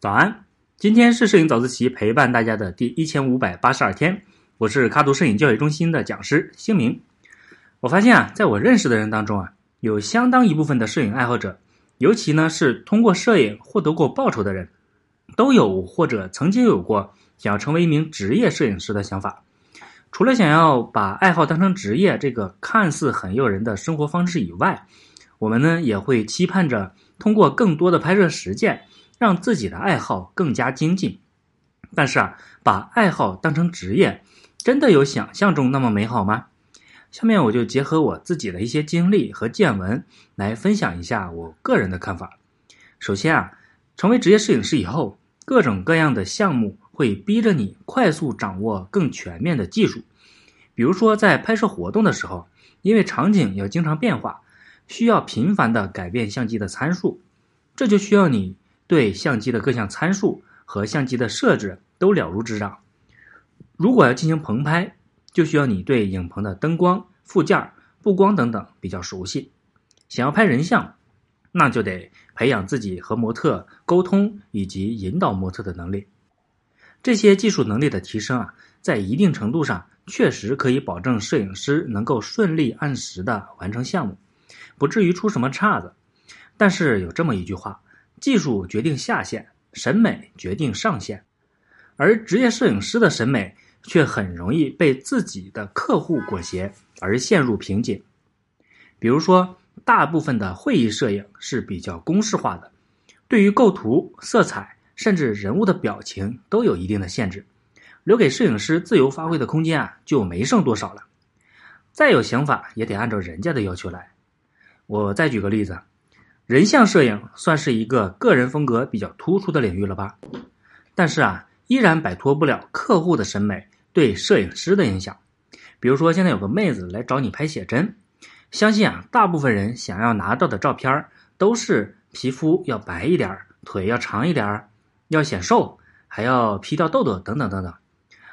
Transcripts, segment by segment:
早安，今天是摄影早自习陪伴大家的第一千五百八十二天，我是卡图摄影教育中心的讲师星明。我发现啊，在我认识的人当中啊，有相当一部分的摄影爱好者，尤其呢是通过摄影获得过报酬的人，都有或者曾经有过想要成为一名职业摄影师的想法。除了想要把爱好当成职业这个看似很诱人的生活方式以外，我们呢也会期盼着通过更多的拍摄实践。让自己的爱好更加精进，但是啊，把爱好当成职业，真的有想象中那么美好吗？下面我就结合我自己的一些经历和见闻，来分享一下我个人的看法。首先啊，成为职业摄影师以后，各种各样的项目会逼着你快速掌握更全面的技术。比如说在拍摄活动的时候，因为场景要经常变化，需要频繁的改变相机的参数，这就需要你。对相机的各项参数和相机的设置都了如指掌。如果要进行棚拍，就需要你对影棚的灯光、附件、布光等等比较熟悉。想要拍人像，那就得培养自己和模特沟通以及引导模特的能力。这些技术能力的提升啊，在一定程度上确实可以保证摄影师能够顺利按时的完成项目，不至于出什么岔子。但是有这么一句话。技术决定下限，审美决定上限，而职业摄影师的审美却很容易被自己的客户裹挟而陷入瓶颈。比如说，大部分的会议摄影是比较公式化的，对于构图、色彩，甚至人物的表情都有一定的限制，留给摄影师自由发挥的空间啊就没剩多少了。再有想法也得按照人家的要求来。我再举个例子。人像摄影算是一个个人风格比较突出的领域了吧？但是啊，依然摆脱不了客户的审美对摄影师的影响。比如说，现在有个妹子来找你拍写真，相信啊，大部分人想要拿到的照片都是皮肤要白一点，腿要长一点，要显瘦，还要 P 掉痘痘等等等等。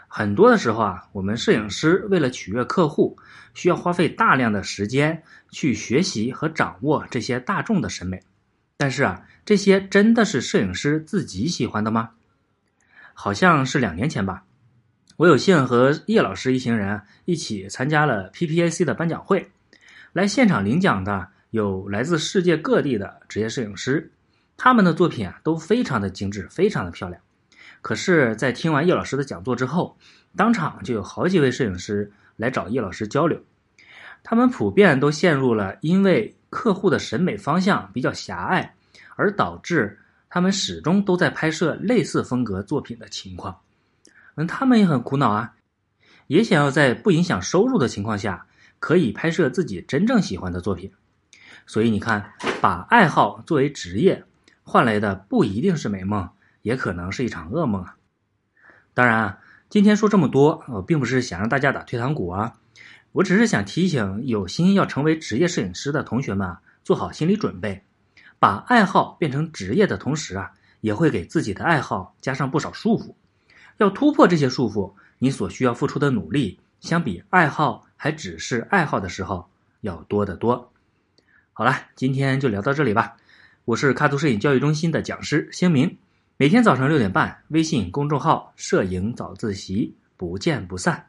很多的时候啊，我们摄影师为了取悦客户，需要花费大量的时间去学习和掌握这些大众的审美。但是啊，这些真的是摄影师自己喜欢的吗？好像是两年前吧，我有幸和叶老师一行人一起参加了 PPAC 的颁奖会，来现场领奖的有来自世界各地的职业摄影师，他们的作品啊都非常的精致，非常的漂亮。可是，在听完叶老师的讲座之后，当场就有好几位摄影师来找叶老师交流，他们普遍都陷入了因为客户的审美方向比较狭隘，而导致他们始终都在拍摄类似风格作品的情况。嗯，他们也很苦恼啊，也想要在不影响收入的情况下，可以拍摄自己真正喜欢的作品。所以你看，把爱好作为职业，换来的不一定是美梦。也可能是一场噩梦啊！当然啊，今天说这么多，我并不是想让大家打退堂鼓啊，我只是想提醒有心要成为职业摄影师的同学们啊，做好心理准备，把爱好变成职业的同时啊，也会给自己的爱好加上不少束缚。要突破这些束缚，你所需要付出的努力，相比爱好还只是爱好的时候要多得多。好了，今天就聊到这里吧。我是卡图摄影教育中心的讲师星明。每天早上六点半，微信公众号“摄影早自习”，不见不散。